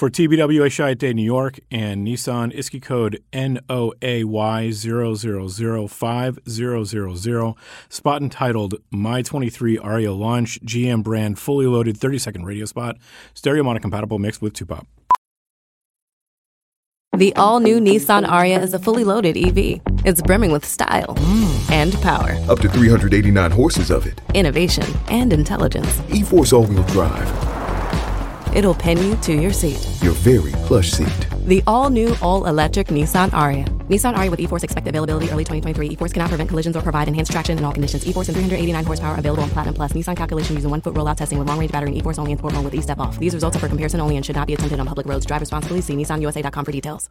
For TBWA Chiat Day New York and Nissan ISCI code NOAY005000, spot entitled My 23 Ariya Launch, GM brand fully loaded 30 second radio spot, stereo mono compatible mixed with 2 pop. The all new Nissan Ariya is a fully loaded EV. It's brimming with style mm. and power, Up to 389 horses of it. innovation, and intelligence. E Force all wheel drive. It'll pin you to your seat. Your very plush seat. The all new, all electric Nissan Ariya. Nissan Ariya with E-Force expected availability early 2023. E-Force cannot prevent collisions or provide enhanced traction in all conditions. E-Force and 389 horsepower available on Platinum Plus. Nissan calculation using one foot rollout testing with long range battery and E-Force only in sport mode with E-Step off. These results are for comparison only and should not be attempted on public roads. Drive responsibly. See nissanusa.com for details.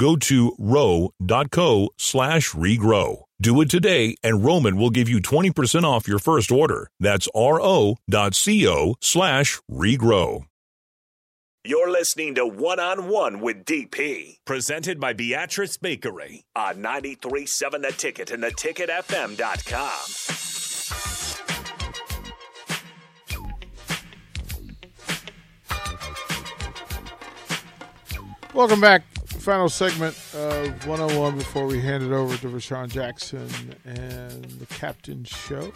Go to ro.co slash regrow. Do it today, and Roman will give you 20% off your first order. That's ro.co slash regrow. You're listening to One on One with DP, presented by Beatrice Bakery on 93.7 The Ticket and theticketfm.com. Welcome back. Final segment of 101 before we hand it over to Rashawn Jackson and the Captain Show.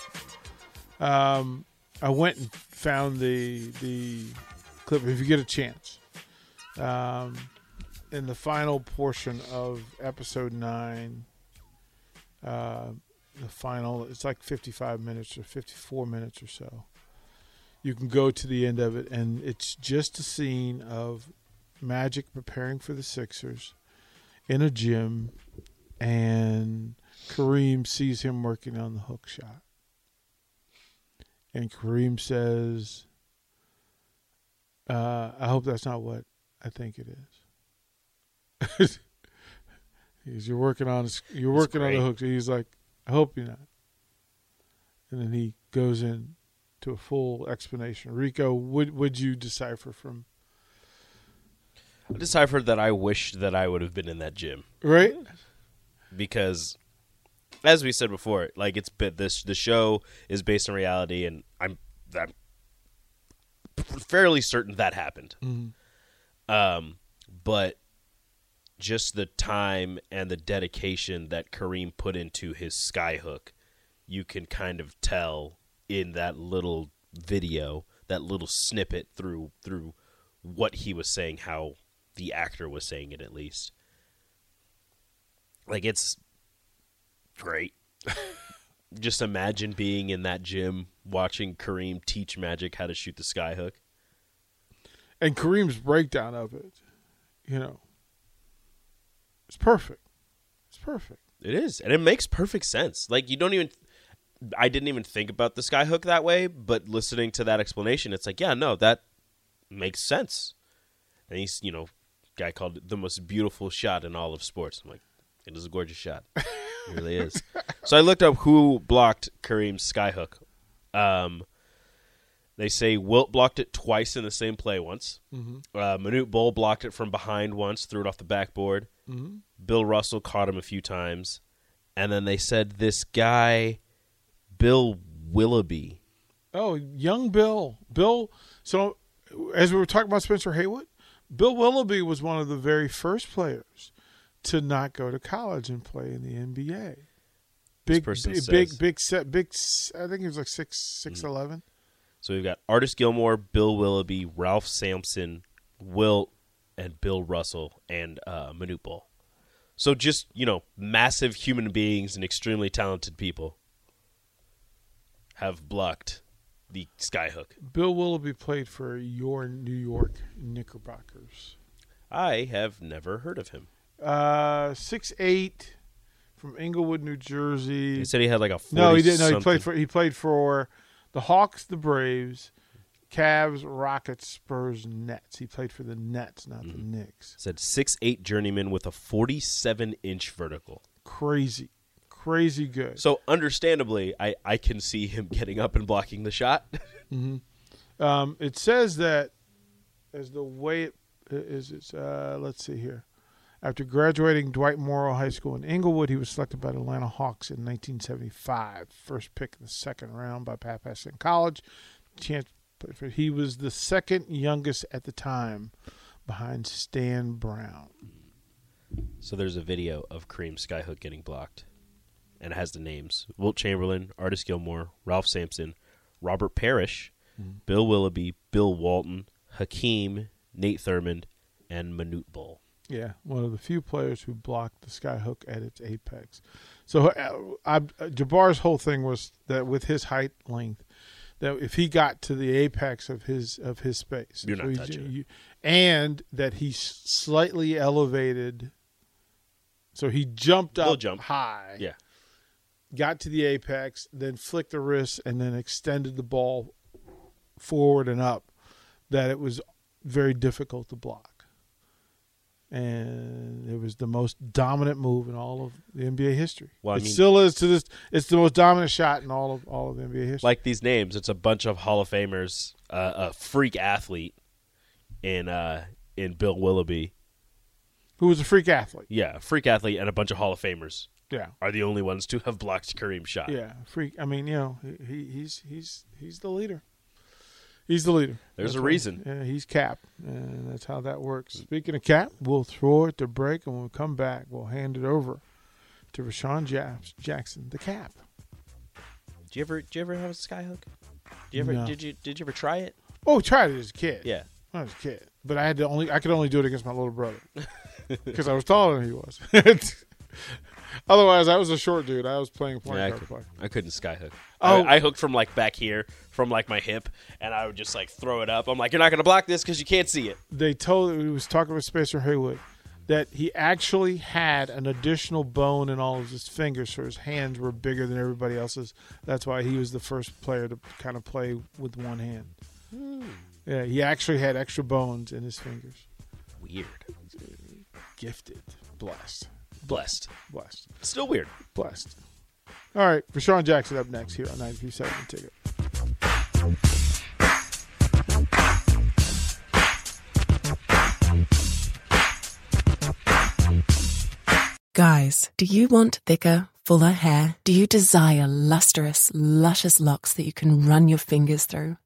Um, I went and found the the clip. If you get a chance, um, in the final portion of episode nine, uh, the final it's like 55 minutes or 54 minutes or so. You can go to the end of it, and it's just a scene of Magic preparing for the Sixers in a gym, and Kareem sees him working on the hook shot. And Kareem says, uh, I hope that's not what I think it is. He's, you're working on you're working on the hook. He's like, I hope you're not. And then he goes in to a full explanation. Rico, would would you decipher from I deciphered that I wish that I would have been in that gym right? because, as we said before, like it's been this the show is based on reality, and I'm I'm fairly certain that happened. Um, but just the time and the dedication that Kareem put into his skyhook, you can kind of tell in that little video, that little snippet through through what he was saying, how the actor was saying it at least. Like it's great. Just imagine being in that gym watching Kareem teach Magic how to shoot the skyhook. And Kareem's breakdown of it, you know, it's perfect. It's perfect. It is, and it makes perfect sense. Like you don't even. I didn't even think about the skyhook that way, but listening to that explanation, it's like, yeah, no, that makes sense. And he's, you know, guy called it the most beautiful shot in all of sports. I'm like, it is a gorgeous shot. It really is. So I looked up who blocked Kareem's skyhook. Um, they say Wilt blocked it twice in the same play once. Uh, Manute Bol blocked it from behind once, threw it off the backboard. Bill Russell caught him a few times. And then they said this guy, Bill Willoughby. Oh, young Bill. Bill. So, as we were talking about Spencer Haywood, Bill Willoughby was one of the very first players to not go to college and play in the NBA. Big, big, says- big, big set, big. I think he was like six, six Mm. eleven. So we've got Artis Gilmore, Bill Willoughby, Ralph Sampson, Wilt, and Bill Russell, and uh, Manute Bol. So just, you know, massive human beings and extremely talented people. have blocked the skyhook. Bill Willoughby played for your New York Knickerbockers. I have never heard of him. Uh, six eight from Englewood, New Jersey. He said he had like a 40 no, he didn't. No, he played for he played for the Hawks, the Braves, Cavs, Rockets, Spurs, Nets. He played for the Nets, not the Mm-hmm. Knicks. said six eight journeyman with a forty seven inch vertical. Crazy, crazy good. So understandably, I I can see him getting up and blocking the shot. Um, it says that as the way it is, it's uh, let's see here. After graduating Dwight Morrow High School in Englewood, he was selected by the Atlanta Hawks in 1975. First pick in the second round by Papasan College. Chance, he was the second youngest at the time, behind Stan Brown. so there's a video of Kareem Skyhook getting blocked, and it has the names: Wilt Chamberlain, Artis Gilmore, Ralph Sampson, Robert Parish, Bill Willoughby, Bill Walton, Hakeem, Nate Thurmond, and Manute Bol. Yeah, one of the few players who blocked the skyhook at its apex. So uh, I, Jabbar's whole thing was that with his height length, that if he got to the apex of his of his space, You're not he- touching you- and that he slightly elevated, so he jumped up jump. high, Yeah, got to the apex, then flicked the wrist, and then extended the ball forward and up, that it was very difficult to block. And it was the most dominant move in all of the NBA history. Well, I it mean- still is to this. It's the most dominant shot in all of all of NBA history. like these names, it's a bunch of Hall of Famers, uh, a freak athlete in uh, in Bill Willoughby. who was a freak athlete? Yeah, a freak athlete and a bunch of Hall of Famers Yeah, are the only ones to have blocked Kareem's shot. yeah, freak. I mean, you know, he, he he's he's he's the leader. He's the leader. There's That's a why- reason. Yeah, he's Cap, and that's how that works. Speaking of Cap, we'll throw it to break, and when we come back, we'll hand it over to Rashawn Japs, Jackson, the Cap. Did you ever did you ever have a skyhook? Did you ever No. did you did you ever try it? Oh, tried it as a kid. Yeah. when I was a kid, but I had to only I could only do it against my little brother because I was taller than he was. Otherwise, I was a short dude. I was playing point Yeah, I, guard could, play. I couldn't skyhook. Oh. I, I hooked from like back here, from like my hip, and I would just like throw it up. I'm like, you're not gonna block this because you can't see it. They told he was talking with Spencer Haywood that he actually had an additional bone in all of his fingers, so his hands were bigger than everybody else's. That's why he was the first player to kind of play with one hand. Hmm. Yeah, he actually had extra bones in his fingers. Weird. Gifted, blessed, Blessed. blessed, Still weird. blessed. All right, Rashawn Jackson up next here on 93.7 The Ticket. Guys, do you want thicker, fuller hair? Do you desire lustrous, luscious locks that you can run your fingers through?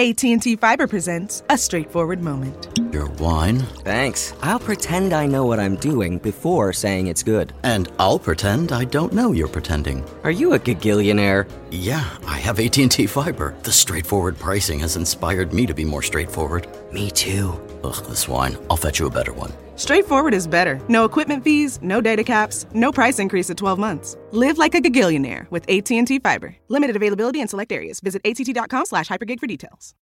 AT&T Fiber presents a straightforward moment. Your wine? Thanks. I'll pretend I know what I'm doing before saying it's good. And I'll pretend I don't know you're pretending. Are you a gagillionaire? Yeah, I have AT&T Fiber. The straightforward pricing has inspired me to be more straightforward. Me too. Ugh, this wine. I'll fetch you a better one. Straightforward is better. No equipment fees, no data caps, no price increase at 12 months. Live like a gagillionaire with AT&T Fiber. Limited availability in select areas. Visit att.com slash hypergig for details.